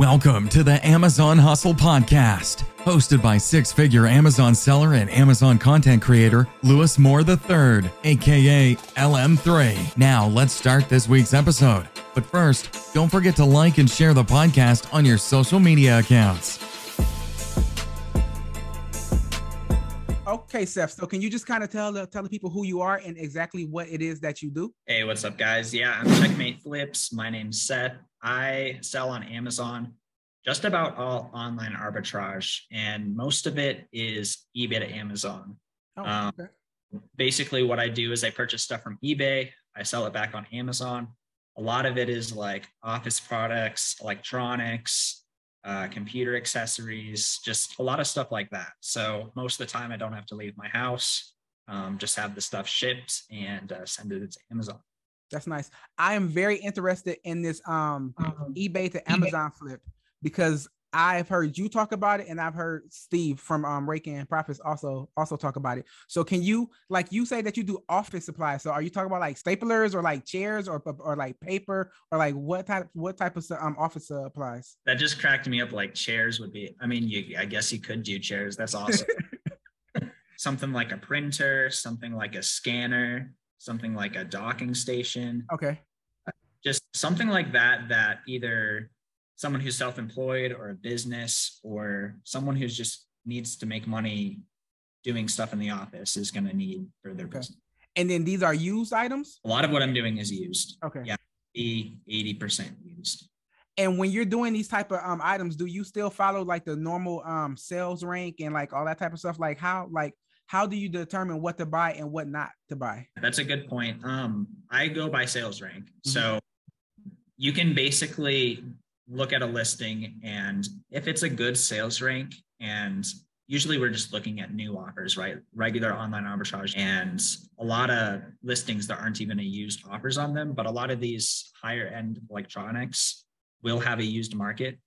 Welcome to the Amazon Hustle Podcast, hosted by six figure Amazon seller and Amazon content creator Lewis Moore III, aka LM3. Now, let's start this week's episode. But first, don't forget to like and share the podcast on your social media accounts. Okay, Seth. So, can you just kind of tell the tell the people who you are and exactly what it is that you do? Hey, what's up, guys? Yeah, I'm Checkmate Flips. My name's Seth. I sell on Amazon just about all online arbitrage, and most of it is eBay to Amazon. Oh, Um. Basically, what I do is I purchase stuff from eBay, I sell it back on Amazon. A lot of it is like office products, electronics, uh, computer accessories, just a lot of stuff like that. So most of the time, I don't have to leave my house. Um, just have the stuff shipped and uh, send it to Amazon. That's nice. I am very interested in this um eBay to Amazon flip because I've heard you talk about it and I've heard Steve from um Rake and Profits also also talk about it. So can you like you say that you do office supplies? So are you talking about like staplers or like chairs or or like paper or like what type what type of um office supplies? That just cracked me up. Like chairs would be. I mean, you. I guess you could do chairs. That's awesome. something like a printer, something like a scanner, something like a docking station, Okay. just something like that. That either someone who's self-employed or a business or someone who's just needs to make money doing stuff in the office is going to need for their Okay. business. And then these are used items. A lot of what I'm doing is used. Okay. Yeah. 80% used. And when you're doing these type of um items, do you still follow like the normal um sales rank and like all that type of stuff? Like how like how do you determine what to buy and what not to buy? That's a good point. Um, I go by sales rank. Mm-hmm. So you can basically look at a listing and if it's a good sales rank and usually we're just looking at new offers, right? Regular online arbitrage and a lot of listings that aren't even a used offers on them, but a lot of these higher end electronics will have a used market.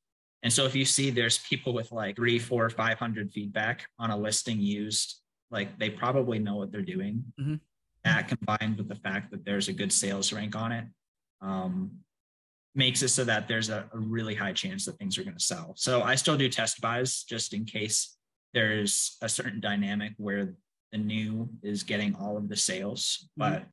And so if you see there's people with like three, four, 500 feedback on a listing used, like they probably know what they're doing. Mhm. That combined with the fact that there's a good sales rank on it, um, makes it so that there's a, a really high chance that things are going to sell. So I still do test buys just in case there's a certain dynamic where the new is getting all of the sales, but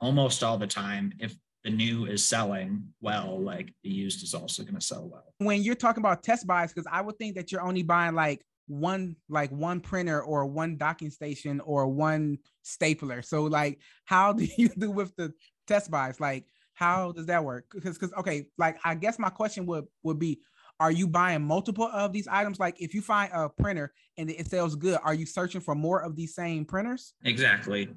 almost all the time, if the new is selling well, like the used is also going to sell well. When you're talking about test buys, because I would think that you're only buying like one like one printer or one docking station or one stapler. So like how do you do with the test buys? Like how does that work? Because because okay, like I guess my question would would be are you buying multiple of these items? Like if you find a printer and it sells good, are you searching for more of these same printers? Exactly.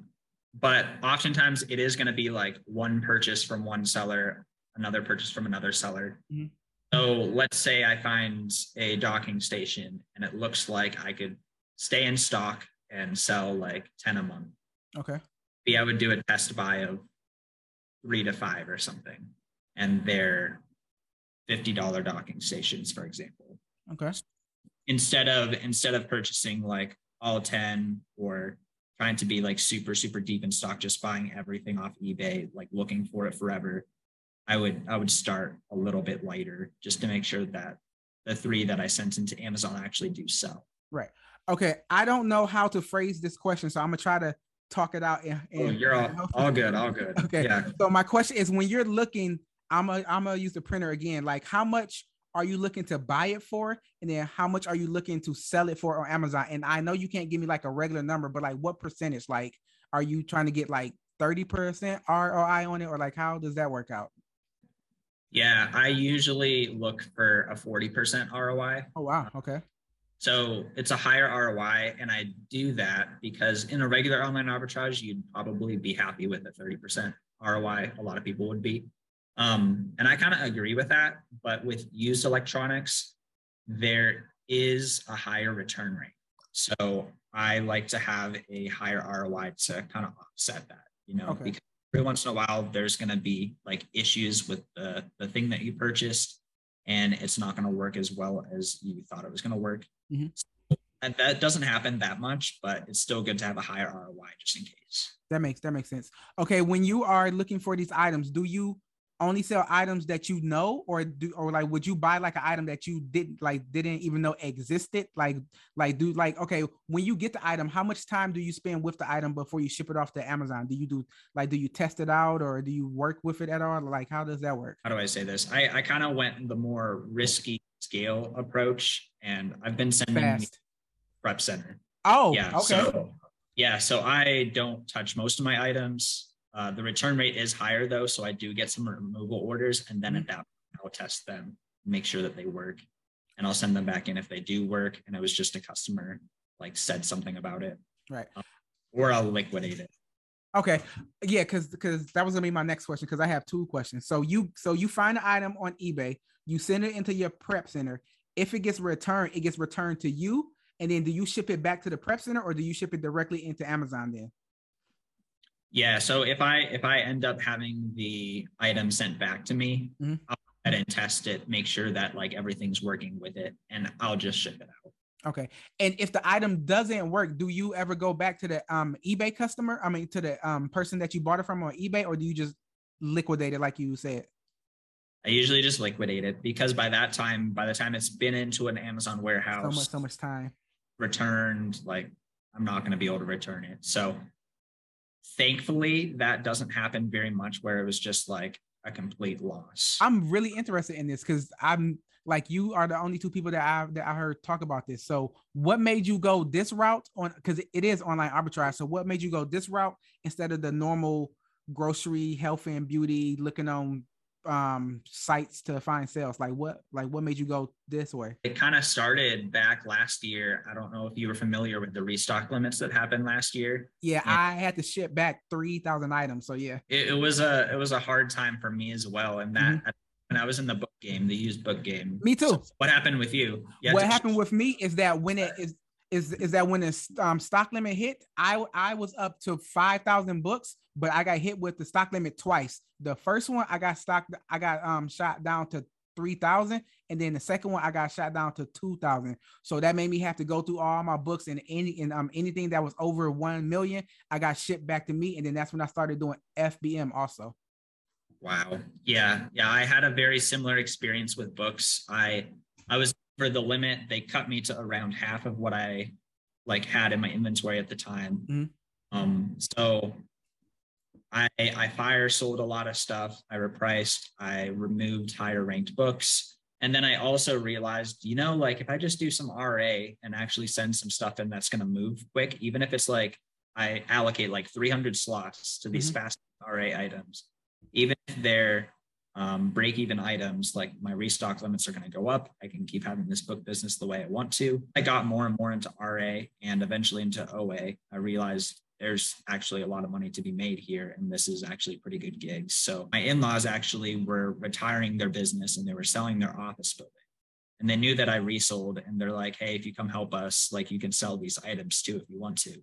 But oftentimes it is going to be like one purchase from one seller, another purchase from another seller. Mhm. So let's say I find a docking station and it looks like I could stay in stock and sell like 10 a month. Okay. Maybe I would do a test buy of three to five or something. And they're $50 docking stations, for example Okay. instead of instead of purchasing like all 10 or trying to be like super super deep in stock just buying everything off ebay like looking for it forever i would i would start a little bit lighter just to make sure that the three that i sent into amazon actually do sell Right. Okay. I don't know how to phrase this question, so I'm gonna try to talk it out. And, oh, you're all, all good all good Okay. yeah So my question is, when you're looking, I'm a, I'm gonna use the printer again. Like, how much are you looking to buy it for, and then how much are you looking to sell it for on Amazon? And I know you can't give me like a regular number, but like, what percentage? Like, are you trying to get like thirty percent ROI on it, or like, how does that work out? Yeah i usually look for a 40% roi Oh wow. Okay. So it's a higher ROI. And I do that because in a regular online arbitrage, you'd probably be happy with a 30% ROI. A lot of people would be. Um, and I kind of agree with that. But with used electronics, there is a higher return rate. So I like to have a higher ROI to kind of offset that, you know, Okay. because every once in a while there's going to be like issues with the, the thing that you purchased and it's not going to work as well as you thought it was going to work. Mhm. And that doesn't happen that much, but it's still good to have a higher ROI just in case. That makes that makes sense. Okay, when you are looking for these items, do you only sell items that you know or do or like would you buy like an item that you didn't like didn't even know existed? Like like do like okay when you get the item how much time do you spend with the item before you ship it off to amazon? Do you do like do you test it out or do you work with it at all? Like how does that work? How do i say this? I i kind of went the more risky scale approach and i've been sending Fast. prep center. Oh yeah okay. so, yeah so i don't touch most of my items uh, the return rate is higher though, so I do get some removal orders, and then at that I'll test them, make sure that they work, and I'll send them back in if they do work. And it was just a customer like said something about it, right? Um, or I'll liquidate it. Okay, yeah, because because that was gonna be my next question because I have two questions. So you so you find an item on eBay, you send it into your prep center. If it gets returned, it gets returned to you, and then do you ship it back to the prep center or do you ship it directly into Amazon then? Yeah. So if I if I end up having the item sent back to me, mm-hmm. I'll go ahead and test it, make sure that like everything's working with it, and I'll just ship it out. Okay. And if the item doesn't work, do you ever go back to the um eBay customer? I mean to the um person that you bought it from on eBay, or do you just liquidate it like you said? I usually just liquidate it because by that time, by the time it's been into an Amazon warehouse, so much, so much time returned, like I'm not going to be able to return it. So thankfully that doesn't happen very much where it was just like a complete loss. I'm really interested in this because i'm like you are the only two people that i that i heard talk about this. So what made you go this route on because it is online arbitrage. So what made you go this route instead of the normal grocery health and beauty looking on um sites to find sales? Like what like what made you go this way? It kind of started back last year. I don't know if you were familiar with the restock limits that happened last year. Yeah and i had to ship back 3000 items so yeah. It, it, was a it was a hard time for me as well and that mm-hmm. when i was in the book game the used book game. Me too. So what happened with you, you what happened with me is that when it is is is that when the um, stock limit hit, I I was up to five thousand books, but I got hit with the stock limit twice. The first one I got stock, I got um shot down to three thousand, and then the second one I got shot down to two thousand. So that made me have to go through all my books and any and um anything that was over one million, I got shipped back to me, and then that's when I started doing FBM also. Wow. Yeah. Yeah. I had a very similar experience with books. I I was for the limit, they cut me to around half of what I like had in my inventory at the time. Mm-hmm. Um, so I I fire sold a lot of stuff. I repriced. I removed higher ranked books. And then I also realized, you know, like if I just do some RA and actually send some stuff in that's going to move quick, even if it's like I allocate like 300 slots to these mm-hmm. fast RA items, even if they're um, break even items like my restock limits are going to go up. I can keep having this book business the way I want to. I got more and more into RA and eventually into OA. I realized there's actually a lot of money to be made here and this is actually pretty good gigs. So my in-laws actually were retiring their business and they were selling their office building. And they knew that I resold and they're like, hey, if you come help us, like you can sell these items too if you want to. And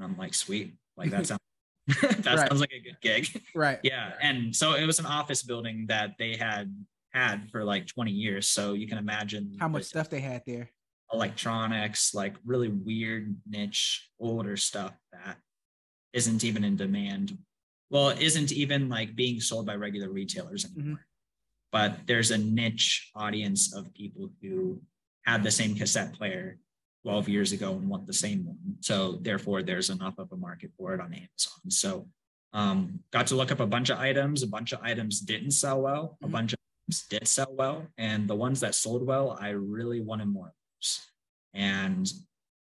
I'm like, sweet. Like that sounds that right. sounds like a good gig. Right. yeah. And so it was an office building that they had had for like 20 years. So you can imagine how much stuff they had there. Electronics, like really weird niche older stuff that isn't even in demand. Well, isn't even like being sold by regular retailers mm-hmm. anymore. Mm-hmm. But there's a niche audience of people who have the same cassette player 12 years ago and want the same one. So therefore, there's enough of a market for it on Amazon. So um, got to look up a bunch of items. A bunch of items didn't sell well. A mm-hmm. bunch of items did sell well, and the ones that sold well, I really wanted more of. And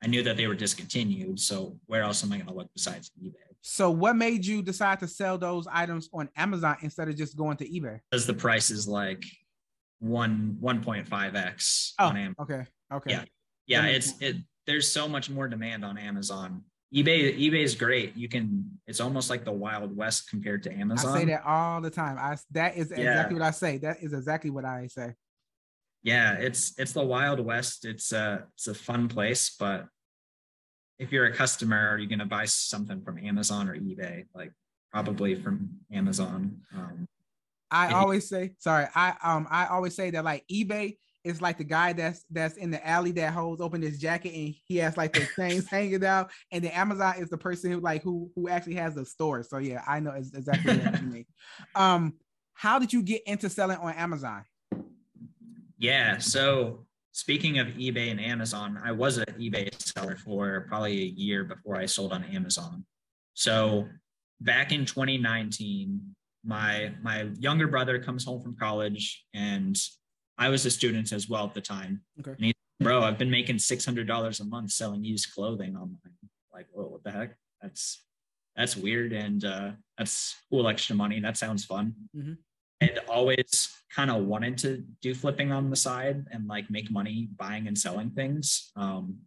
I knew that they were discontinued. So where else am I going to look besides eBay? So what made you decide to sell those items on Amazon instead of just going to eBay? Because the price is like one 1.5x oh, on Amazon. Okay. Okay. Yeah yeah it's it there's so much more demand on amazon. ebay ebay is great. You can it's almost like the wild west compared to amazon i say that all the time. I that is exactly what i say. That is exactly what i say. Yeah it's it's the wild west. It's a it's a fun place but if you're a customer are you going to buy something from amazon or ebay? Like probably from amazon um, i always say sorry i um i always say that like ebay is like the guy that's that's in the alley that holds open his jacket and he has like the things hanging out. And then Amazon is the person who like who who actually has the store. So yeah, I know exactly what you mean. Um, how did you get into selling on Amazon? Yeah. So speaking of eBay and Amazon, I was an eBay seller for probably a year before I sold on Amazon. So back in 2019, my my younger brother comes home from college and I was a student as well at the time. Okay. And he, bro, I've been making six hundred dollars a month selling used clothing online. Like, whoa, what the heck? That's that's weird and uh, that's cool extra money. That sounds fun. Mhm. And always kind of wanted to do flipping on the side and like make money buying and selling things. Um,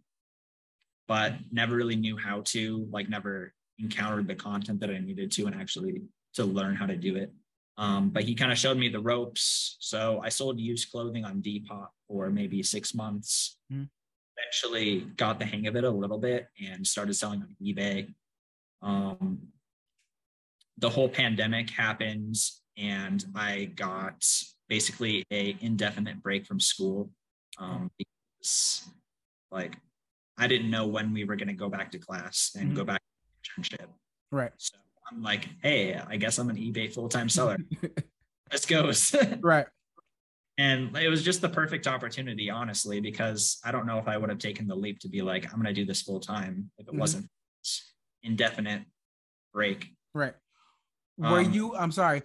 but never really knew how to, like never encountered the content that I needed to and actually to learn how to do it. Um, but he kind of showed me the ropes. So I sold used clothing on Depop for maybe six months. Mhm. Eventually got the hang of it a little bit and started selling on eBay. Um, the whole pandemic happened and I got basically a indefinite break from school um, because like I didn't know when we were going to go back to class and Mhm. go back to internship. Right. So I'm like, hey, I guess I'm an eBay full time seller. Let's go. right. and it was just the perfect opportunity, honestly, because I don't know if I would have taken the leap to be like, I'm going to do this full time if it Mhm. wasn't indefinite break. Right. Were Um, you, I'm sorry,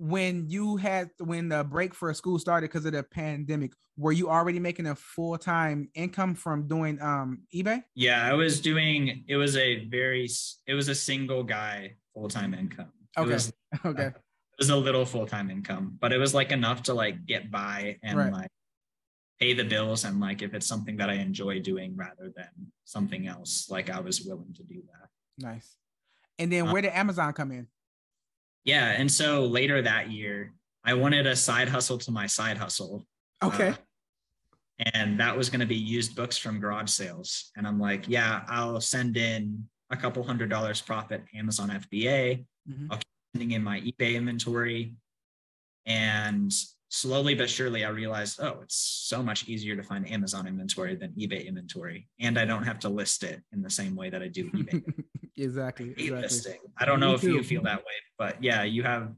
when you had, when the break for school started because of the pandemic, were you already making a full time income from doing um eBay? Yeah, I was doing, it was a very, it was a single guy full time income. It Okay. was, Okay. it was a little full time income, but it was like enough to like get by and Right. like pay the bills. And like if it's something that I enjoy doing rather than something else, like I was willing to do that. Nice. And then Uh, where did Amazon come in? Yeah. And so later that year, I wanted a side hustle to my side hustle. Okay. Uh, and that was going to be used books from garage sales. And I'm like, yeah, I'll send in a couple hundred dollars profit Amazon FBA, Mhm. sending in my eBay inventory. And slowly but surely, I realized, oh, it's so much easier to find Amazon inventory than eBay inventory. And I don't have to list it in the same way that I do eBay exactly. Exactly. listing. I don't know Me if you feel that way, but yeah, you have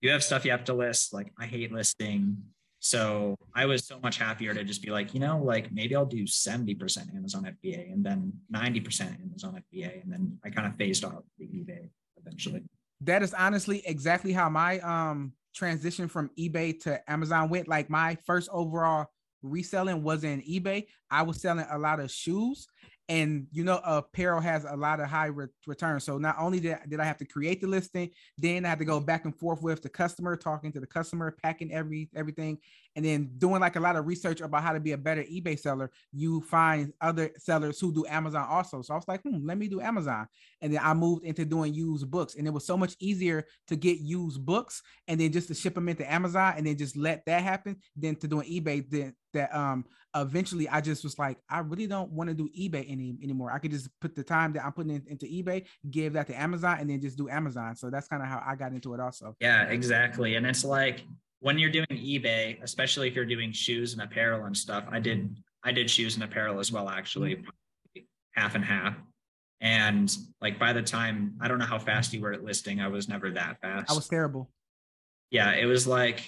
you have stuff you have to list. Like I hate listing. So I was so much happier to just be like, you know, like maybe I'll do 70% Amazon FBA and then 90% Amazon FBA. And then I kind of phased out the eBay eventually. that is honestly exactly how my um transition from eBay to Amazon went. Like my first overall reselling was in eBay. I was selling a lot of shoes, and you know, apparel has a lot of high re- returns. So not only did, did I have to create the listing, then I had to go back and forth with the customer, talking to the customer, packing every everything, and then doing like a lot of research about how to be a better eBay seller. You find other sellers who do Amazon also. So I was like, hmm, let me do Amazon and then I moved into doing used books, and it was so much easier to get used books and then just to ship them into Amazon and then just let that happen than to doing eBay. Then that um eventually I just was like, I really don't want to do eBay any anymore. I could just put the time that I'm putting in, into eBay, give that to Amazon, and then just do Amazon. So that's kind of how I got into it also. Yeah, exactly. And it's like when you're doing eBay, especially if you're doing shoes and apparel and stuff. I did I did shoes and apparel as well, actually, half and half. And like by the time I don't know how fast you were at listing, I was never that fast. I was terrible. yeah, it was like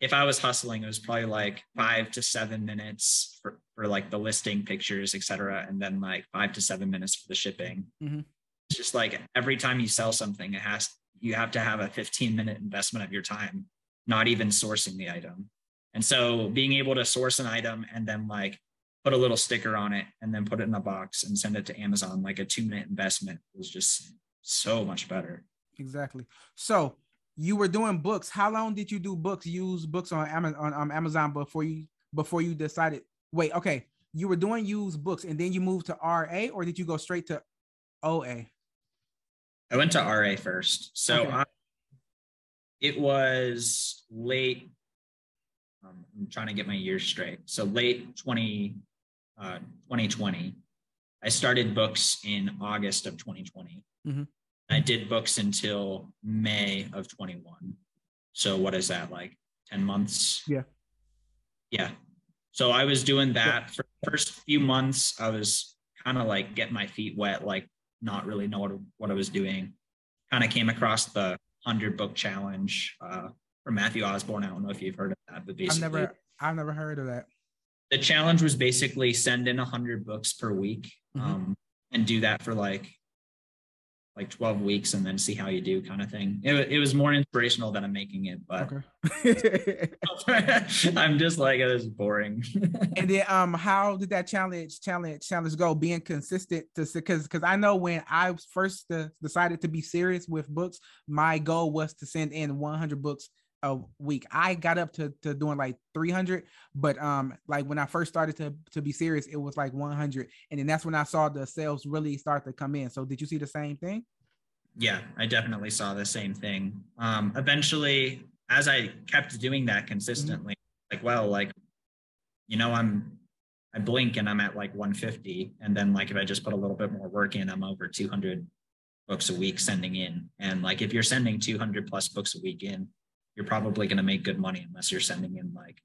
if I was hustling, it was probably like five to seven minutes for, for like the listing pictures, et cetera, and then like five to seven minutes for the shipping. Mhm. It's just like every time you sell something, it has you have to have a 15 minute investment of your time, not even sourcing the item. And so being able to source an item and then like put a little sticker on it and then put it in a box and send it to Amazon, like a two minute investment was just so much better. Exactly. So you were doing books. How long did you do books? Use books on Amazon on Amazon before you before you decided? Wait, okay. You were doing used books and then you moved to RA, or did you go straight to OA? I went to RA first. So Okay. It was late. Um, I'm trying to get my years straight. So late 20, uh, 2020. I started books in August of 2020. Mhm. I did books until May of 21. So what is that like 10 months? Yeah. Yeah. So I was doing that for the first few months. I was kind of like getting my feet wet, like not really know what, what I was doing. Kind of came across the 100 book challenge. Uh, from Matthew Osborne. I don't know if you've heard of that, but I've basically never I've never heard of that. the challenge was basically send in 100 books per week Mhm. um, and do that for like like 12 weeks and then see how you do kind of thing it, it was more inspirational than i'm making it but Okay. i'm just like it is boring and then um how did that challenge challenge challenge go being consistent to because because i know when i first uh, decided to be serious with books my goal was to send in 100 books a week. I got up to, to doing like 300 but um like when i first started to to be serious it was like 100 and then that's when i saw the sales really start to come in. So did you see the same thing? Yeah i definitely saw the same thing. Um eventually as i kept doing that consistently like well like you know i'm i blink and i'm at like 150 and then like if i just put a little bit more work in i'm over 200 books a week sending in. And like if you're sending 200 plus books a week in you're probably going to make good money unless you're sending in like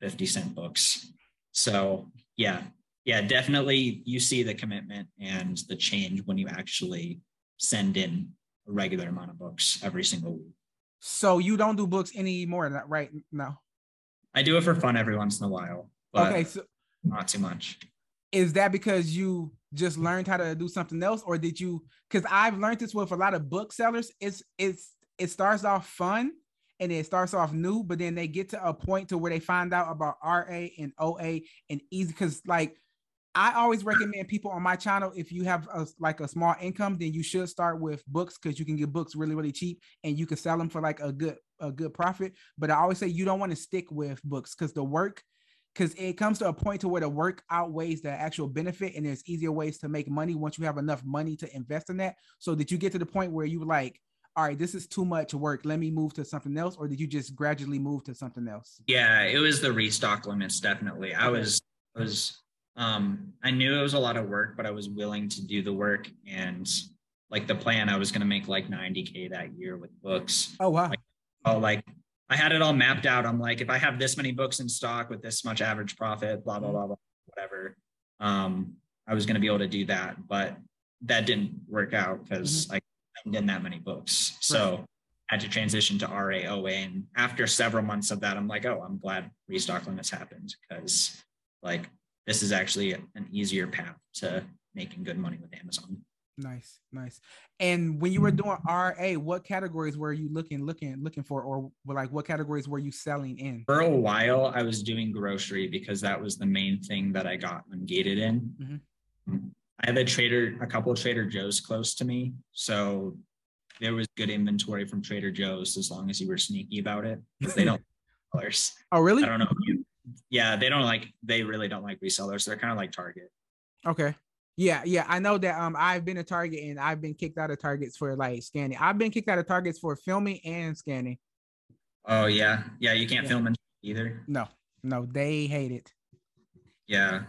50 cent books so yeah yeah definitely you see the commitment and the change when you actually send in a regular amount of books every single week. so you don't do books anymore right now I do it for fun every once in a while, but okay so not too much. is that because you just learned how to do something else or did you because i've learned this with a lot of booksellers it's it's it starts off fun and it starts off new but then they get to a point to where they find out about ra and oa and easy because like i always recommend people on my channel if you have a, like a small income then you should start with books because you can get books really really cheap and you can sell them for like a good a good profit. But i always say you don't want to stick with books because the work because it comes to a point to where the work outweighs the actual benefit and there's easier ways to make money once you have enough money to invest in that. So that you get to the point where you like all right this is too much work let me move to something else or did you just gradually move to something else Yeah, it was the restock limits definitely. I was I was um I knew it was a lot of work, but I was willing to do the work and like the plan I was going to make like 90k that year with books. oh wow Like- Oh, like I had it all mapped out. I'm like if I have this many books in stock with this much average profit, blah blah blah, blah whatever. Um I was going to be able to do that, but that didn't work out because I hadn't that many books. So I had to transition to RAOA. And after several months of that, I'm like, oh, I'm glad restock limits happened because like this is actually an easier path to making good money with Amazon. nice nice and when you were mm-hmm. doing ra what categories were you looking looking looking for or like what categories were you selling in For a while, I was doing grocery because that was the main thing that I got ungated in. Mm-hmm. Mm. I have a trader, a couple of Trader Joe's close to me. So there was good inventory from Trader Joe's as long as you were sneaky about it. Because they don't sellers. oh really I don't know. you- Yeah, they don't like they really don't like resellers. They're kind of like Target. Okay. Yeah, yeah. I know that um I've been a target and I've been kicked out of targets for like scanning. I've been kicked out of targets for filming and scanning. Oh yeah. Yeah, you can't Yeah. film in either. No, no, they hate it. Yeah.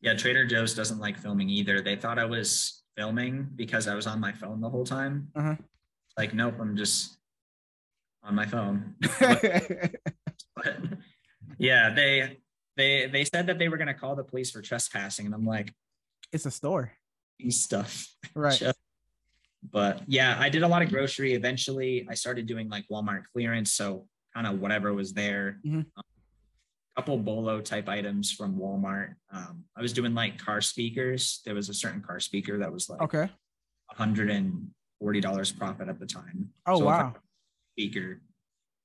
Yeah, Trader Joe's doesn't like filming either. They thought I was filming because I was on my phone the whole time. Uh-huh. Like, nope, I'm just on my phone. but yeah, they they they said that they were gonna call the police for trespassing, and I'm like, it's a store. stuff. Right. But yeah, I did a lot of grocery. Eventually, I started doing like Walmart clearance, so kind of whatever was there. Mhm. Um, couple bolo type items from Walmart. Um, I was doing like car speakers. There was a certain car speaker that was like Okay. $140 profit at the time. Oh So wow. speaker,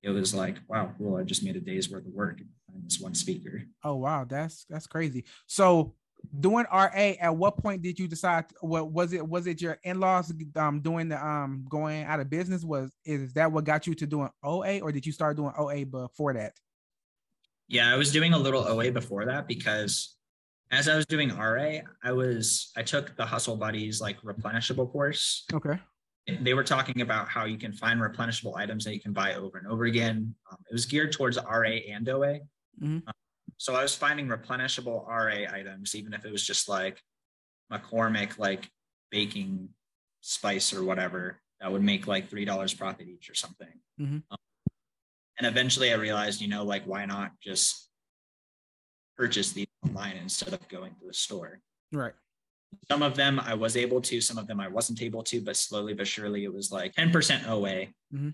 it was like, wow, cool. I just made a day's worth of work on this one speaker. Oh wow. That's that's crazy. So doing RA, at what point did you decide what was it was it your in-laws um doing the um going out of business? Was is that what got you to doing OA or did you start doing OA before that? Yeah, I was doing a little OA before that because as I was doing RA, I was I took the Hustle Buddies like replenishable course. Okay. They were talking about how you can find replenishable items that you can buy over and over again. Um, it was geared towards RA and OA. Mhm. Um, so I was finding replenishable RA items, even if it was just like McCormick, like baking spice or whatever, that would make like three dollars profit each or something. Mhm. Um, and eventually, I realized, you know, like why not just purchase these online instead of going to the store? Right. Some of them I was able to, some of them I wasn't able to, but slowly but surely it was like 10% OA, Mhm.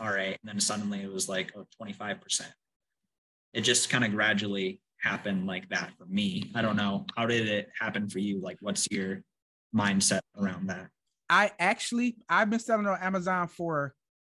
RA, and then suddenly it was like oh, 25%. It just kind of gradually happened like that for me. I don't know. How did it happen for you? Like, what's your mindset around that? I actually, I've been selling on Amazon for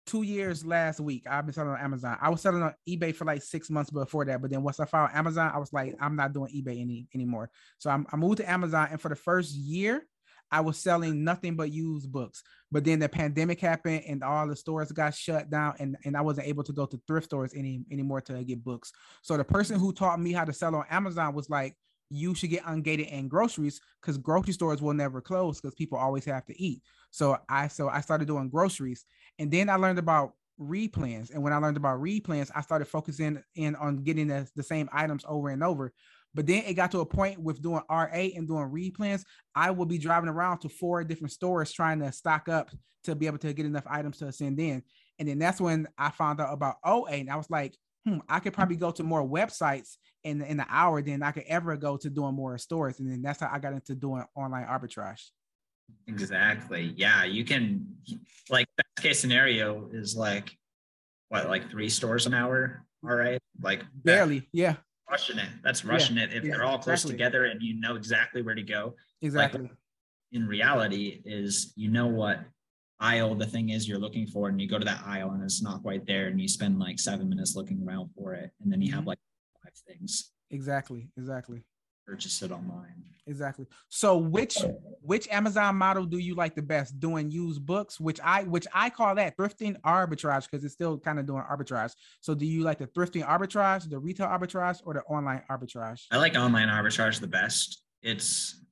two years last week. I've been selling on Amazon. I was selling on eBay for like six months before that, but then once I found Amazon, I was like, I'm not doing eBay any anymore. So I'm, I moved to Amazon, and for the first year, I was selling nothing but used books. But then the pandemic happened and all the stores got shut down and, and I wasn't able to go to thrift stores any anymore to get books. So the person who taught me how to sell on Amazon was like, you should get ungated in groceries because grocery stores will never close because people always have to eat. So I so I started doing groceries and then I learned about replens. And when I learned about replens, I started focusing in on getting the, the same items over and over. But then it got to a point with doing RA and doing replens, I would be driving around to four different stores trying to stock up to be able to get enough items to send in. And then that's when I found out about OA. And I was like, hmm, I could probably go to more websites in, in an hour than I could ever go to doing more stores. And then that's how I got into doing online arbitrage. Exactly. Yeah. You can, like, best case scenario is like, what, like three stores an hour? All right. Like, barely. That, yeah rushing it. That's rushing yeah, it. If yeah, they're all close exactly. together and you know exactly where to go. Exactly. Like, in reality, is you know what aisle the thing is you're looking for, and you go to that aisle and it's not quite there, and you spend like seven minutes looking around for it, and then you have mm-hmm. like five things. Exactly. Exactly purchase it online. Exactly. So which which Amazon model do you like the best? Doing used books, which I which I call that thrifting arbitrage because it's still kind of doing arbitrage. So do you like the thrifting arbitrage, the retail arbitrage, or the online arbitrage? I like online arbitrage the best. It's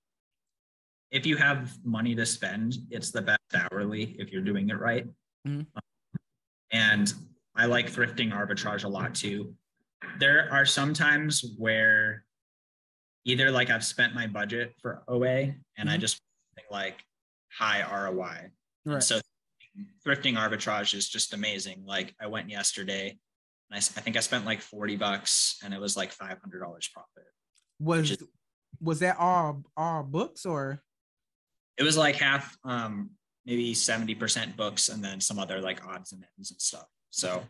if you have money to spend, it's the best hourly if you're doing it right. Mm-hmm. and I like thrifting arbitrage a lot too. There are some times where either like I've spent my budget for OA and mm-hmm. I just think like high ROI. Right. So thrifting arbitrage is just amazing. Like I went yesterday and I, I think I spent like 40 bucks and it was like $500 profit. Was, is, was that all, all books or? It was like half, um, maybe 70% books and then some other like odds and ends and stuff. So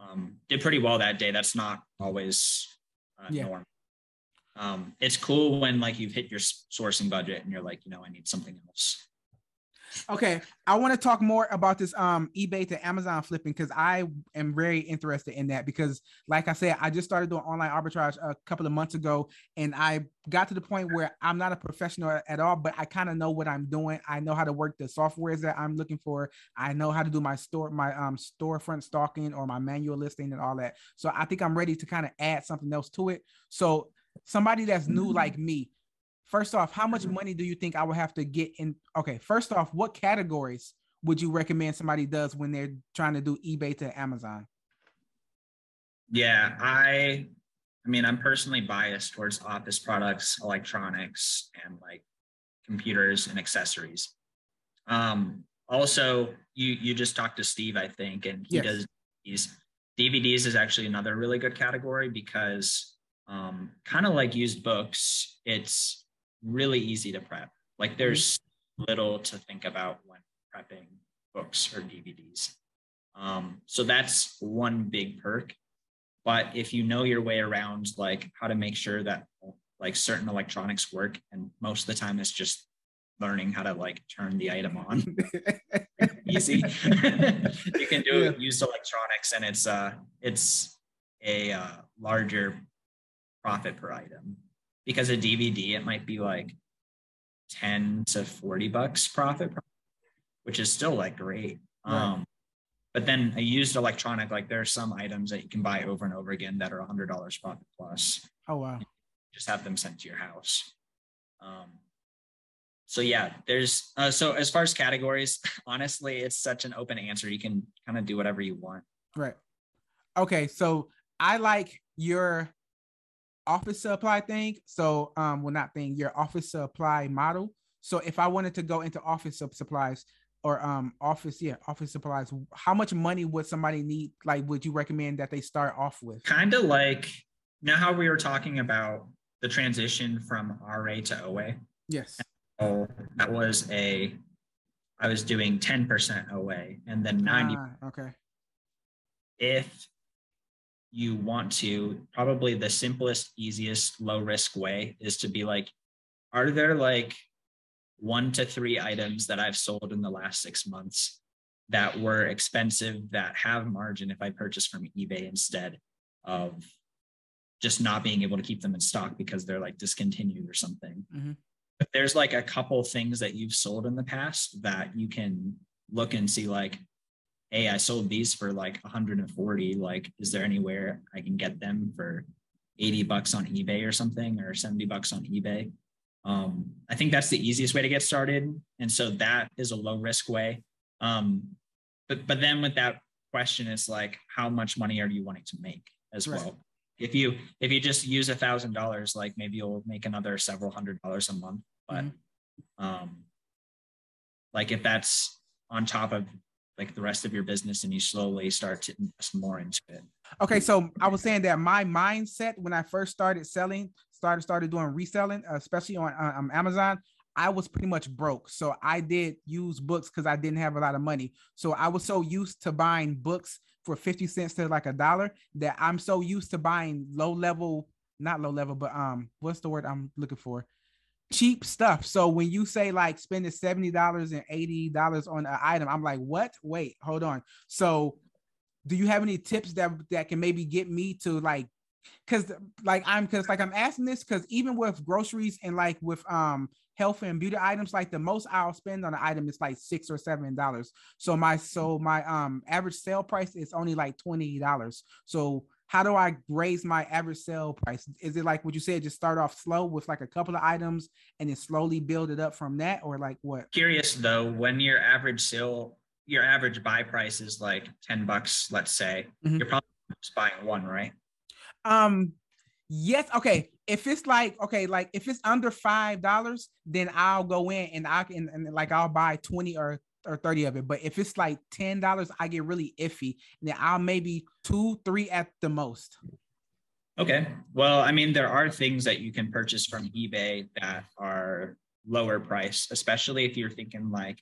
um, did pretty well that day. That's not always uh, yeah. normal um, it's cool when like you've hit your sourcing budget and you're like, you know, I need something else. Okay, I want to talk more about this um eBay to Amazon flipping because I am very interested in that because, like I said, I just started doing online arbitrage a couple of months ago, and I got to the point where I'm not a professional at all, but I kind of know what I'm doing. I know how to work the softwares that I'm looking for. I know how to do my store my um storefront stalking or my manual listing and all that. So I think I'm ready to kind of add something else to it. So somebody that's new like me, first off, how much money do you think I would have to get in? Okay, first off, what categories would you recommend somebody does when they're trying to do eBay to Amazon? Yeah, I I mean, I'm personally biased towards office products, electronics, and like computers and accessories. Um, also, you you just talked to Steve, I think, and he yes. does these DVDs is actually another really good category because um, kind of like used books, it's really easy to prep. Like mm-hmm. there's little to think about when prepping books or DVDs. Um, so that's one big perk. But if you know your way around like how to make sure that like certain electronics work, and most of the time it's just learning how to like turn the item on. Easy. you can do yeah. used electronics, and it's uh it's a uh, larger profit per item because a DVD, it might be like 10 to 40 bucks profit, which is still like great. Right. Um, but then a used electronic, like there are some items that you can buy over and over again that are $100 profit plus. Oh, wow. just have them sent to your house. Um, so yeah, there's uh, so as far as categories, honestly, it's such an open answer. You can kind of do whatever you want. Right. Okay. So I like your office supply thing. So, um, well, not thing, your office supply model. So, if I wanted to go into office supplies or um office, yeah, office supplies, how much money would somebody need? Like, would you recommend that they start off with? Kind of like now how we were talking about the transition from RA to OA. Yes. So that was a I was doing 10% OA and then 90 ah, okay. if you want to, probably the simplest, easiest, low risk way is to be like, are there like one to three items that I've sold in the last six months that were expensive that have margin if I purchase from eBay instead of just not being able to keep them in stock because they're like discontinued or something. Mm-hmm. But there's like a couple things that you've sold in the past that you can look and see like, hey, I sold these for like 140. Like, is there anywhere I can get them for 80 bucks on eBay or something or 70 bucks on eBay? Um, I think that's the easiest way to get started. And so that is a low risk way. Um, but but then with that question, it's like, how much money are you wanting to make as right. well? If you if you just use a thousand dollars, like maybe you'll make another several hundred dollars a month. But mm-hmm. um, like if that's on top of like the rest of your business and you slowly start to invest more into it. Okay, so I was saying that my mindset when I first started selling, started started doing reselling, especially on um, Amazon, I was pretty much broke. So I did use books because I didn't have a lot of money. So I was so used to buying books for 50 cents to like a dollar that I'm so used to buying low level, not low level, but um, what's the word I'm looking for? Cheap stuff. So when you say like spending $70 and $80 on an item, I'm like, what? Wait, hold on. So do you have any tips that that can maybe get me to like because like I'm because like I'm asking this because even with groceries and like with um health and beauty items, like the most I'll spend on an item is like six or seven dollars. So my so my um average sale price is only like twenty dollars. So how do I raise my average sale price? Is it like what you said, just start off slow with like a couple of items and then slowly build it up from that, or like what? Curious though, when your average sale, your average buy price is like 10 bucks, let's say, mm-hmm. you're probably just buying one, right? Um, yes. Okay. If it's like okay, like if it's under five dollars, then I'll go in and I can and like I'll buy twenty or or 30 of it. But if it's like $10, I get really iffy. And then I'll maybe two, three at the most. Okay. Well, I mean, there are things that you can purchase from eBay that are lower price, especially if you're thinking like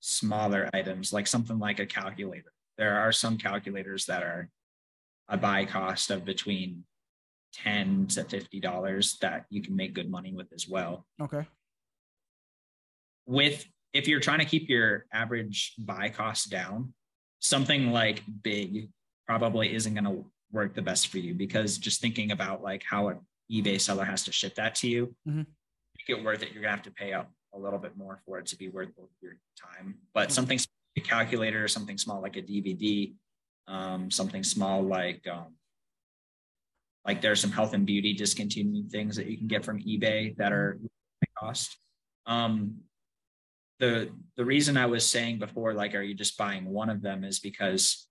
smaller items, like something like a calculator. There are some calculators that are a buy cost of between 10 to 50 dollars that you can make good money with as well okay with if you're trying to keep your average buy cost down something like big probably isn't going to work the best for you because just thinking about like how an ebay seller has to ship that to you mm-hmm. make it worth it you're going to have to pay up a little bit more for it to be worth your time but mm-hmm. something a calculator something small like a dvd um, something small like um, like there's some health and beauty discontinued things that you can get from eBay that are cost. Um, the the reason I was saying before, like, are you just buying one of them, is because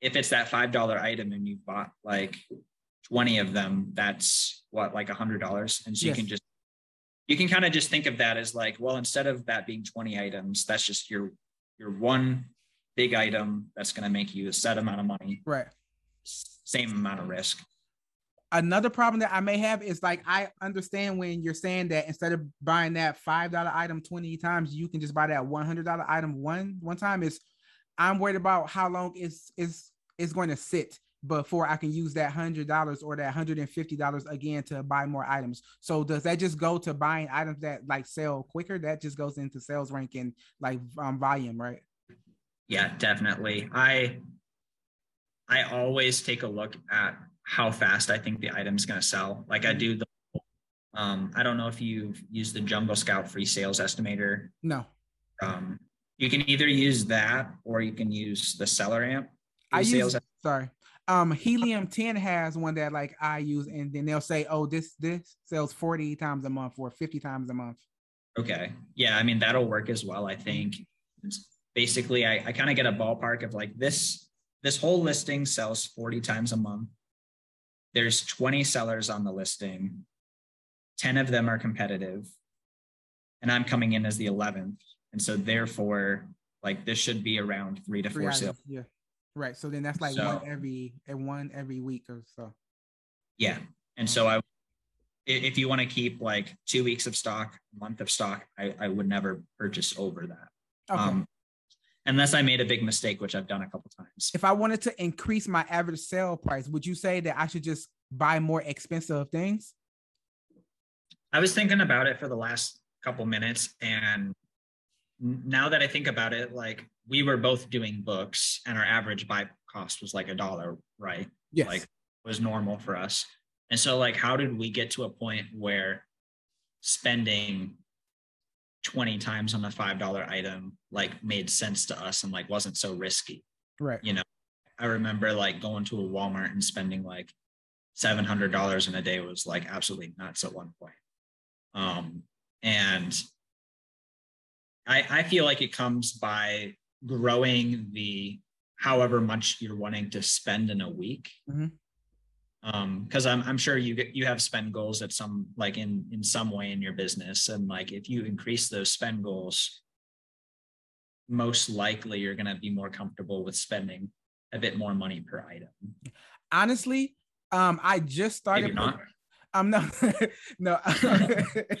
if it's that five dollar item and you bought like twenty of them, that's what like a hundred dollars, and so yes. you can just you can kind of just think of that as like, well, instead of that being twenty items, that's just your your one big item that's going to make you a set amount of money. Right. Same amount of risk. Another problem that I may have is like I understand when you're saying that instead of buying that five dollar item 20 times, you can just buy that one hundred dollar item one one time. Is I'm worried about how long is is is going to sit before I can use that hundred dollars or that hundred and fifty dollars again to buy more items. So does that just go to buying items that like sell quicker? That just goes into sales rank and like um, volume, right? Yeah, definitely. I I always take a look at how fast I think the item's going to sell. Like I do the um I don't know if you've used the Jungle Scout free sales estimator. No. Um you can either use that or you can use the SellerAmp. I use sorry. Um Helium 10 has one that like I use and then they'll say, "Oh, this this sells 40 times a month or 50 times a month." Okay. Yeah, I mean that'll work as well, I think. It's, basically I, I kind of get a ballpark of like this this whole listing sells 40 times a month. There's 20 sellers on the listing. 10 of them are competitive. And I'm coming in as the 11th. And so therefore, like this should be around three to three four sales. Yeah. Right. So then that's like so, one every and one every week or so. Yeah. And so I if you want to keep like two weeks of stock, month of stock, I, I would never purchase over that. Okay. Um, unless I made a big mistake, which I've done a couple times. If I wanted to increase my average sale price, would you say that I should just buy more expensive things? I was thinking about it for the last couple minutes, and now that I think about it, like we were both doing books, and our average buy cost was like a dollar, right? Yes. Like was normal for us. And so, like, how did we get to a point where spending 20 times on a five dollar item like made sense to us and like wasn't so risky? Right. You know, I remember like going to a Walmart and spending like seven hundred dollars in a day was like absolutely nuts at one point. Um, and I I feel like it comes by growing the however much you're wanting to spend in a week. Mhm. Um, because I'm I'm sure you get you have spend goals at some like in in some way in your business, and like if you increase those spend goals, most likely you're gonna be more comfortable with spending a bit more money per item. Honestly, um, I just started. Maybe not. I'm not. no.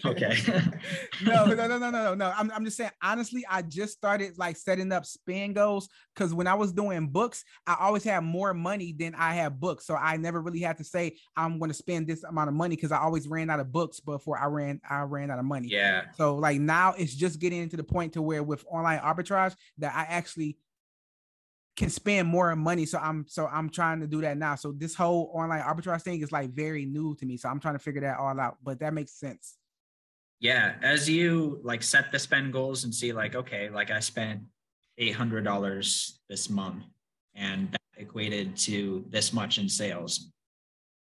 Okay. no, no, no, no, no, no. I'm, I'm just saying, honestly, I just started like setting up spend goals because when I was doing books, I always had more money than I had books. So I never really had to say I'm going to spend this amount of money because I always ran out of books before I ran I ran out of money. yeah. So like now it's just getting to the point to where with online arbitrage that I actually can spend more money. So I'm so I'm trying to do that now. So this whole online arbitrage thing is like very new to me. So I'm trying to figure that all out. But that makes sense. Yeah. As you like set the spend goals and see like, okay, like I spent eight hundred dollars this month and that equated to this much in sales.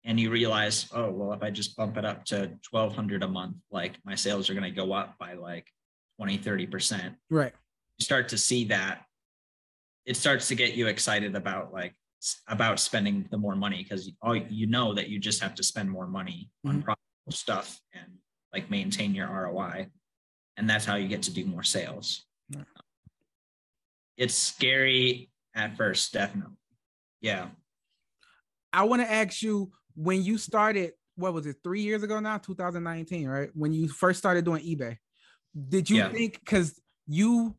And you realize, oh, well, if I just bump it up to twelve hundred a month, like my sales are gonna go up by like 20, 30%. Right. you start to see that it starts to get you excited about like about spending the more money because all you know that you just have to spend more money on Mhm. profitable stuff and like maintain your ROI and that's how you get to do more sales. Yeah. It's scary at first definitely. Yeah. I want to ask you when you started, what was it, three years ago now, 2019, right? When you first started doing eBay, did you Yeah. think because you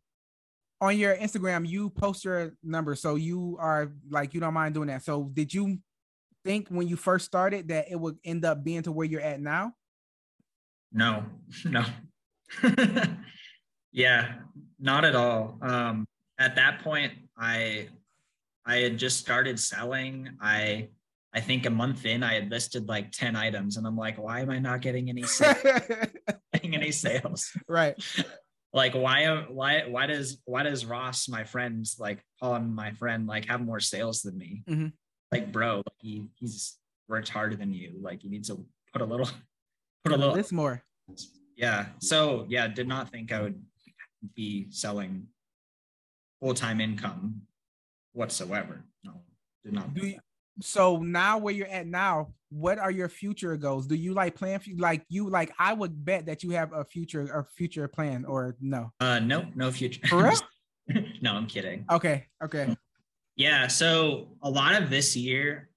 on your Instagram, you post your number, so you are like you don't mind doing that. So did you think when you first started that it would end up being to where you're at now? No, no. yeah, not at all. Um, at that point, I I had just started selling. I I think a month in, I had listed like 10 items, and I'm like, why am I not getting any sales? getting any sales? right. Like, why am- why why does why does Ross, my friend, like Paul, my friend, like have more sales than me? Mhm. Like, bro, he he's worked harder than you. Like, you need to put a little put a little This more. yeah. So yeah, did not think I would be selling full time income whatsoever. No, did not. Do think you, so now where you're at now, what are your future goals? Do you like plan for like you like I would bet that you have a future a future plan or no? Uh, no, no future. No, I'm kidding. Okay, okay. Yeah. So a lot of this year,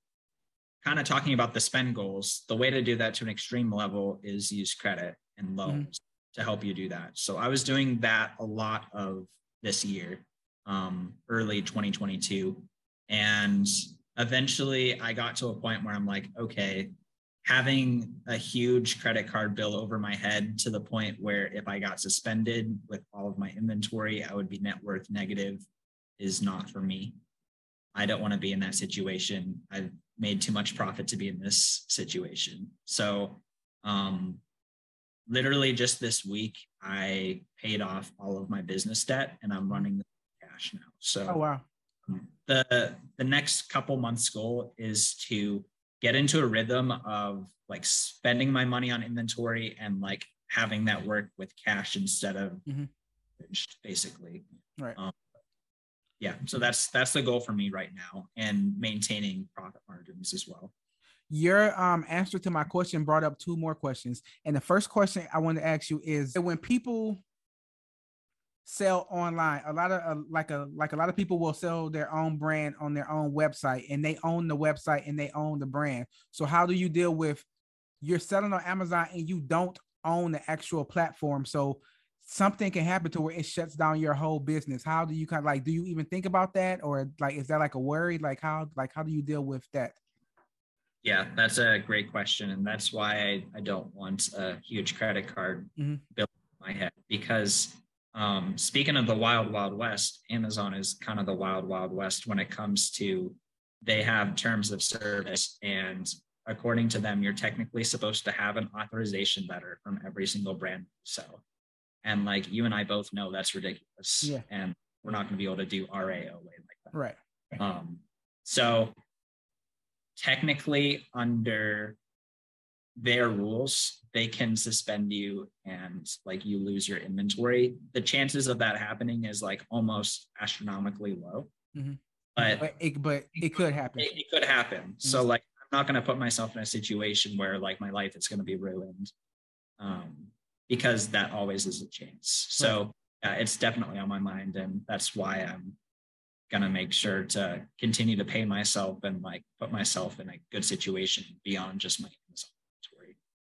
kind of talking about the spend goals, the way to do that to an extreme level is use credit and loans to help you do that. So I was doing that a lot of this year, um, early 2022. And eventually I got to a point where I'm like, okay, having a huge credit card bill over my head to the point where if I got suspended with all of my inventory, I would be net worth negative is not for me. I don't want to be in that situation. I've made too much profit to be in this situation. So, um, literally just this week, I paid off all of my business debt and I'm running the cash now. So, Oh wow. The the next couple months goal is to get into a rhythm of like spending my money on inventory and like having that work with cash instead of Mhm. basically Right. um, yeah so that's that's the goal for me right now and maintaining profit margins as well Your um answer to my question brought up two more questions. And the first question I want to ask you is when people sell online, a lot of uh, like a like a lot of people will sell their own brand on their own website and they own the website and they own the brand. So how do you deal with you're selling on Amazon and you don't own the actual platform? So something can happen to where it shuts down your whole business. How do you kind of like do you even think about that or like is that like a worry? Like how like how do you deal with that? Yeah, that's a great question. And that's why I, I don't want a huge credit card mm-hmm. built in my head because um, speaking of the wild, wild west, Amazon is kind of the wild, wild west when it comes to they have terms of service. And according to them, you're technically supposed to have an authorization letter from every single brand. So, and like you and I both know that's ridiculous. Yeah. And we're not going to be able to do RAOA like that. Right. Um, so technically under their rules, they can suspend you and like you lose your inventory. The chances of that happening is like almost astronomically low. Mm-hmm. But, but it but it could happen. It, it could happen. Mm-hmm. So like I'm not gonna put myself in a situation where like my life is gonna be ruined. Um, because that always is a chance. So right. uh, it's definitely on my mind, and that's why I'm gonna make sure to continue to pay myself and like put myself in a good situation beyond just my inventory.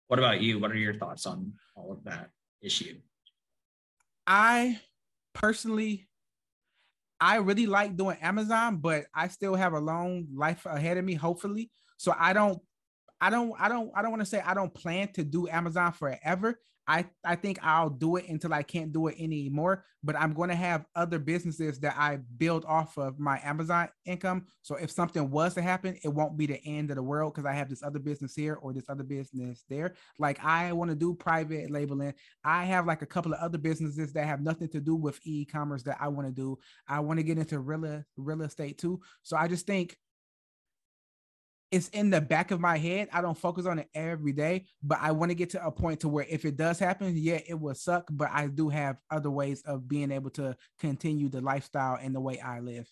What about you? What are your thoughts on all of that issue? I personally I really like doing Amazon, but I still have a long life ahead of me, hopefully. So I don't I don't I don't I don't want to say I don't plan to do Amazon forever. I, I think I'll do it until I can't do it anymore. But I'm going to have other businesses that I build off of my Amazon income. So if something was to happen, it won't be the end of the world because I have this other business here or this other business there. Like I want to do private labeling. I have like a couple of other businesses that have nothing to do with e-commerce that I want to do. I want to get into real real estate too. So I just think it's in the back of my head. I don't focus on it every day, but I want to get to a point to where if it does happen, yeah, it will suck, but I do have other ways of being able to continue the lifestyle and the way I live.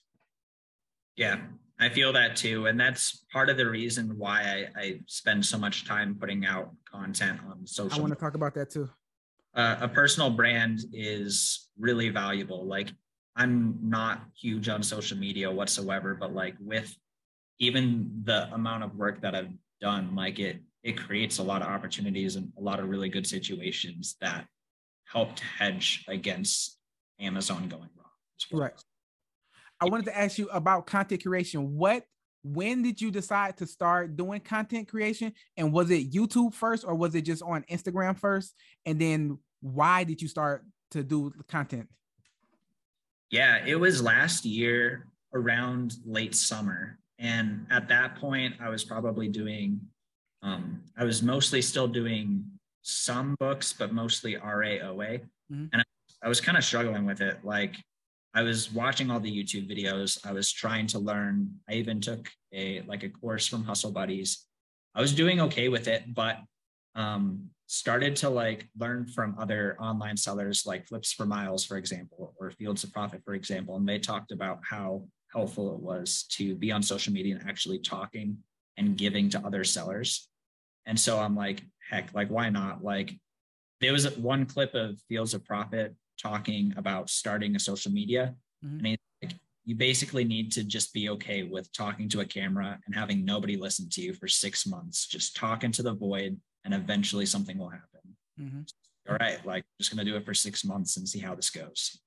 Yeah, I feel that too. And that's part of the reason why I, I spend so much time putting out content on social. I want to talk about that too. Uh, a personal brand is really valuable. Like I'm not huge on social media whatsoever, but like with even the amount of work that I've done, like it, it creates a lot of opportunities and a lot of really good situations that helped hedge against Amazon going wrong. Well. Right. I wanted to ask you about content creation. What, when did you decide to start doing content creation? And was it YouTube first or was it just on Instagram first? And then why did you start to do content? Yeah, it was last year around late summer. And at that point, I was probably doing, um, I was mostly still doing some books, but mostly RAOA. Mm-hmm. And I, I was kind of struggling with it. Like I was watching all the YouTube videos. I was trying to learn. I even took a like a course from Hustle Buddies. I was doing okay with it, but um, started to like learn from other online sellers like Flips for Miles, for example, or Fields of Profit, for example. And they talked about how helpful it was to be on social media and actually talking and giving to other sellers. And so I'm like, heck, like, why not? Like, there was one clip of Fields of Profit talking about starting a social media. Mm-hmm. And he's like, you basically need to just be okay with talking to a camera and having nobody listen to you for six months, just talking to the void, and eventually something will happen. Mm-hmm. All right, like, just going to do it for six months and see how this goes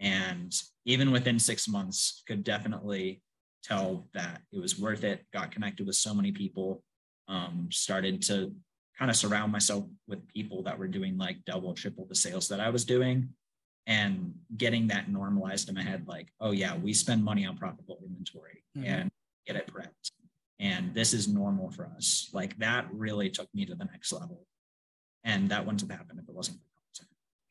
and even within six months could definitely tell that it was worth it got connected with so many people um, started to kind of surround myself with people that were doing like double triple the sales that i was doing and getting that normalized in my head like oh yeah we spend money on profitable inventory mm-hmm. and get it prepped. And this is normal for us. Like that really took me to the next level. And that wouldn't have happened if it wasn't for content.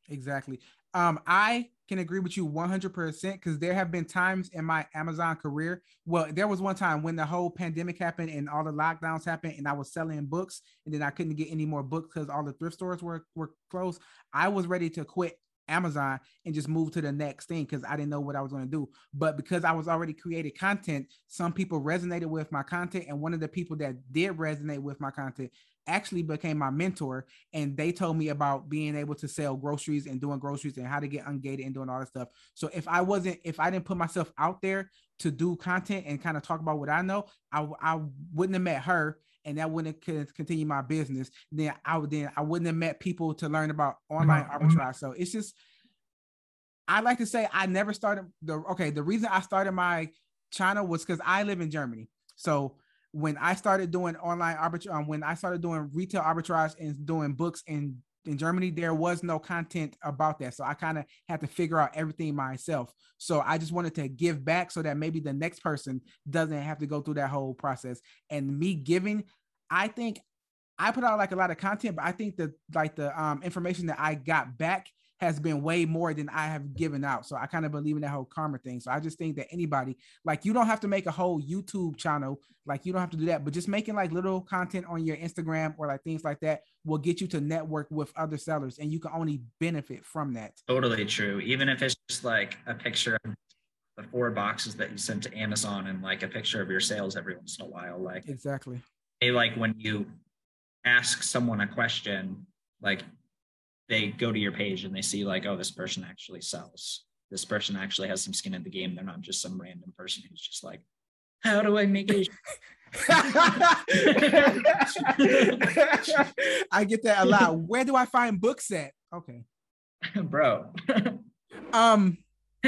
Exactly um, I can agree with you 100% because there have been times in my Amazon career. Well, there was one time when the whole pandemic happened and all the lockdowns happened, and I was selling books, and then I couldn't get any more books because all the thrift stores were, were closed. I was ready to quit Amazon and just move to the next thing because I didn't know what I was going to do. But because I was already creating content, some people resonated with my content. And one of the people that did resonate with my content actually became my mentor and they told me about being able to sell groceries and doing groceries and how to get ungated and doing all that stuff. So if I wasn't, if I didn't put myself out there to do content and kind of talk about what I know, I, I wouldn't have met her and that wouldn't continue my business, then I would then I wouldn't have met people to learn about online mm-hmm. arbitrage. So it's just I like to say I never started the okay. The reason I started my channel was because I live in Germany. So when I started doing online arbitrage, um, when I started doing retail arbitrage and doing books in in Germany, there was no content about that. So I kind of had to figure out everything myself. So I just wanted to give back so that maybe the next person doesn't have to go through that whole process. And me giving, I think I put out like a lot of content, but I think that like the um, information that I got back has been way more than I have given out. So I kind of believe in that whole karma thing. So I just think that anybody, like, you don't have to make a whole YouTube channel, like, you don't have to do that, but just making like little content on your Instagram or like things like that will get you to network with other sellers and you can only benefit from that. Totally true. Even if it's just like a picture of the four boxes that you sent to Amazon and like a picture of your sales every once in a while. Like, exactly. Hey, like when you ask someone a question, like they go to your page and they see like, oh, this person actually sells. This person actually has some skin in the game. They're not just some random person who's just like, how do I make it? I get that a lot. Where do I find books at? Okay. Bro. um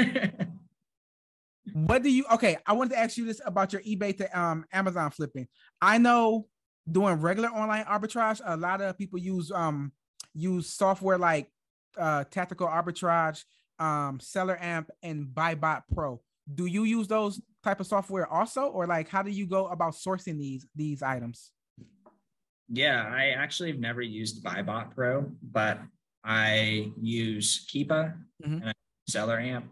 what do you okay? I wanted to ask you this about your eBay to um Amazon flipping. I know doing regular online arbitrage, a lot of people use um use software like uh, Tactical Arbitrage, um, SellerAmp, and Buybot Pro. Do you use those type of software also, or like how do you go about sourcing these these items? Yeah, I actually have never used Buybot Pro, but I use Keepa mm-hmm. and SellerAmp.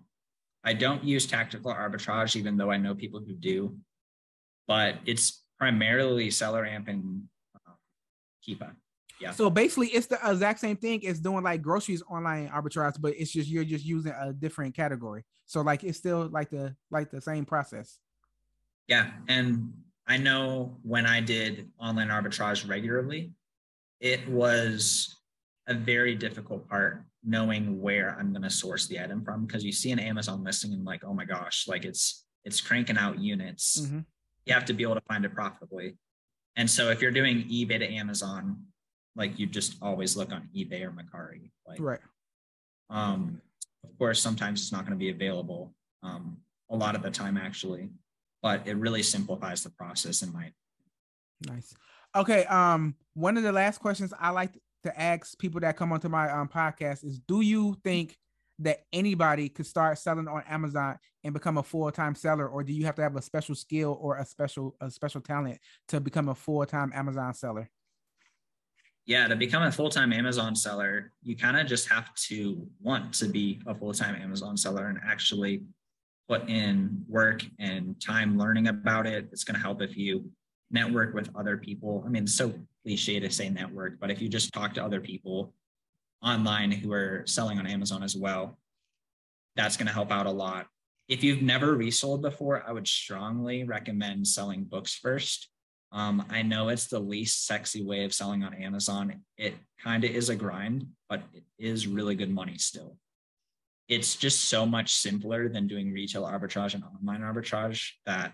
I don't use Tactical Arbitrage, even though I know people who do, but it's primarily SellerAmp and uh, Keepa. Yeah. So basically, it's the exact same thing as doing like groceries online arbitrage, but it's just you're just using a different category. So like it's still like the like the same process. Yeah, and I know when I did online arbitrage regularly, it was a very difficult part knowing where I'm going to source the item from because you see an Amazon listing and like, oh my gosh, like it's it's cranking out units. Mm-hmm. You have to be able to find it profitably. And so if you're doing eBay to Amazon, like you just always look on eBay or Mercari. Like, right. Um, of course, sometimes it's not going to be available. Um, a lot of the time, actually, but it really simplifies the process in my. Nice. Okay. Um, one of the last questions I like to ask people that come onto my um podcast is: Do you think that anybody could start selling on Amazon and become a full-time seller, or do you have to have a special skill or a special a special talent to become a full-time Amazon seller? Yeah, to become a full time Amazon seller, you kind of just have to want to be a full time Amazon seller and actually put in work and time learning about it. It's going to help if you network with other people. I mean, it's so cliche to say network, but if you just talk to other people online who are selling on Amazon as well, that's going to help out a lot. If you've never resold before, I would strongly recommend selling books first um, I know it's the least sexy way of selling on Amazon. It kind of is a grind, but it is really good money still. It's just so much simpler than doing retail arbitrage and online arbitrage that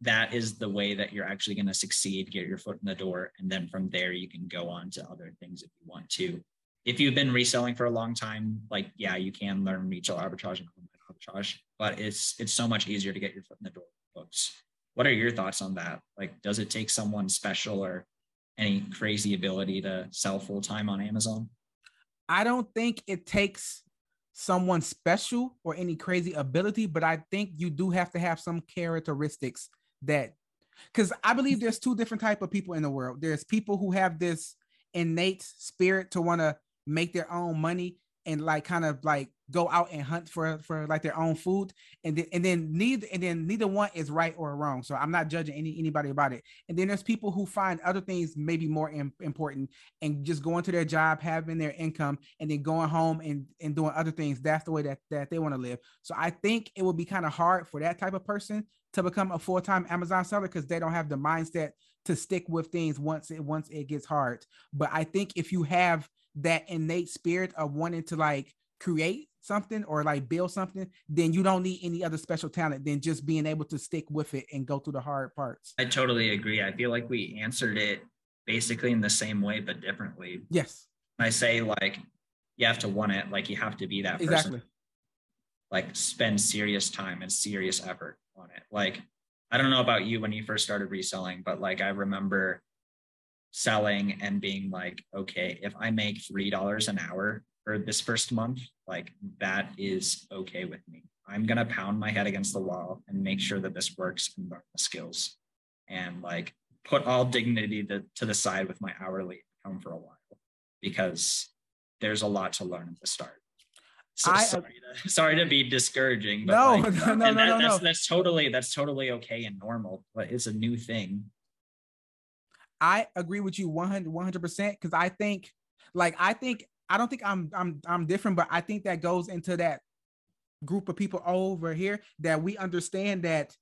that is the way that you're actually going to succeed, get your foot in the door. And then from there, you can go on to other things if you want to. If you've been reselling for a long time, like, yeah, you can learn retail arbitrage and online arbitrage, but it's, it's so much easier to get your foot in the door with books. What are your thoughts on that? Like, does it take someone special or any crazy ability to sell full time on Amazon? I don't think it takes someone special or any crazy ability, but I think you do have to have some characteristics that because I believe there's two different type of people in the world. There's people who have this innate spirit to want to make their own money and like kind of like go out and hunt for for like their own food and then and then neither and then neither one is right or wrong so i'm not judging any anybody about it. And then there's people who find other things maybe more Im- important and just going to their job having their income and then going home and and doing other things. That's the way that that they want to live. So i think it would be kind of hard for that type of person to become a full-time amazon seller because they don't have the mindset to stick with things once it once it gets hard. But i think if you have that innate spirit of wanting to like create something or like build something, then you don't need any other special talent than just being able to stick with it and go through the hard parts. I totally agree. I feel like we answered it basically in the same way but differently. Yes. I say like you have to want it, like you have to be that person. Exactly. Like spend serious time and serious effort on it. Like I don't know about you when you first started reselling, but like I remember selling and being like, okay, if I make three dollars an hour for this first month, like that is okay with me. I'm gonna pound my head against the wall and make sure that this works and learn the skills, and like put all dignity to, to the side with my hourly income for a while because there's a lot to learn at the start. So I- uh, sorry, to, sorry to be discouraging, but No, like, no, no, no, no, that's, no. that's totally that's totally okay and normal, but it's a new thing. I agree with you 100 percent because I think, like, I think I don't think I'm I'm I'm different, but I think that goes into that group of people over here that we understand that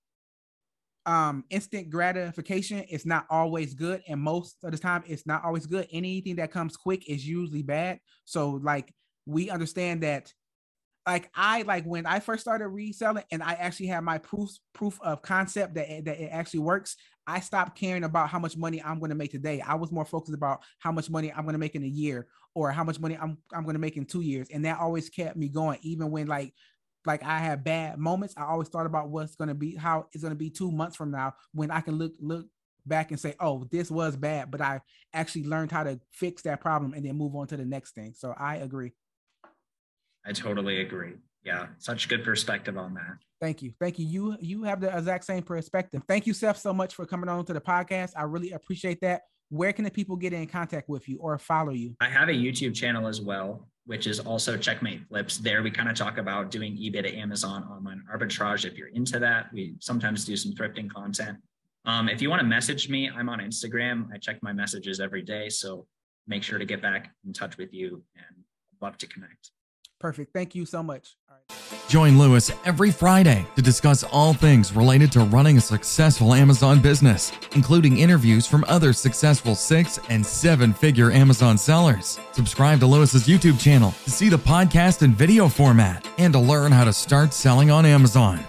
um instant gratification is not always good and most of the time it's not always good. Anything that comes quick is usually bad. So like we understand that like I like when I first started reselling and I actually had my proof proof of concept that it, that it actually works. I stopped caring about how much money I'm going to make today. I was more focused about how much money I'm going to make in a year or how much money I'm I'm going to make in 2 years and that always kept me going even when like like I had bad moments. I always thought about what's going to be how it's going to be 2 months from now when I can look look back and say, "Oh, this was bad, but I actually learned how to fix that problem and then move on to the next thing." So I agree. I totally agree. Yeah, such good perspective on that. Thank you. Thank you. You you have the exact same perspective. Thank you, Seth, so much for coming on to the podcast. I really appreciate that. Where can the people get in contact with you or follow you? I have a YouTube channel as well, which is also Checkmate Flips. There we kind of talk about doing eBay to Amazon online arbitrage. If you're into that, we sometimes do some thrifting content. Um, if you want to message me, I'm on Instagram. I check my messages every day. So make sure to get back in touch with you and I'd love to connect. Perfect. Thank you so much. All right. Join Lewis every Friday to discuss all things related to running a successful Amazon business, including interviews from other successful six and seven figure Amazon sellers. Subscribe to Lewis's YouTube channel to see the podcast in video format and to learn how to start selling on Amazon.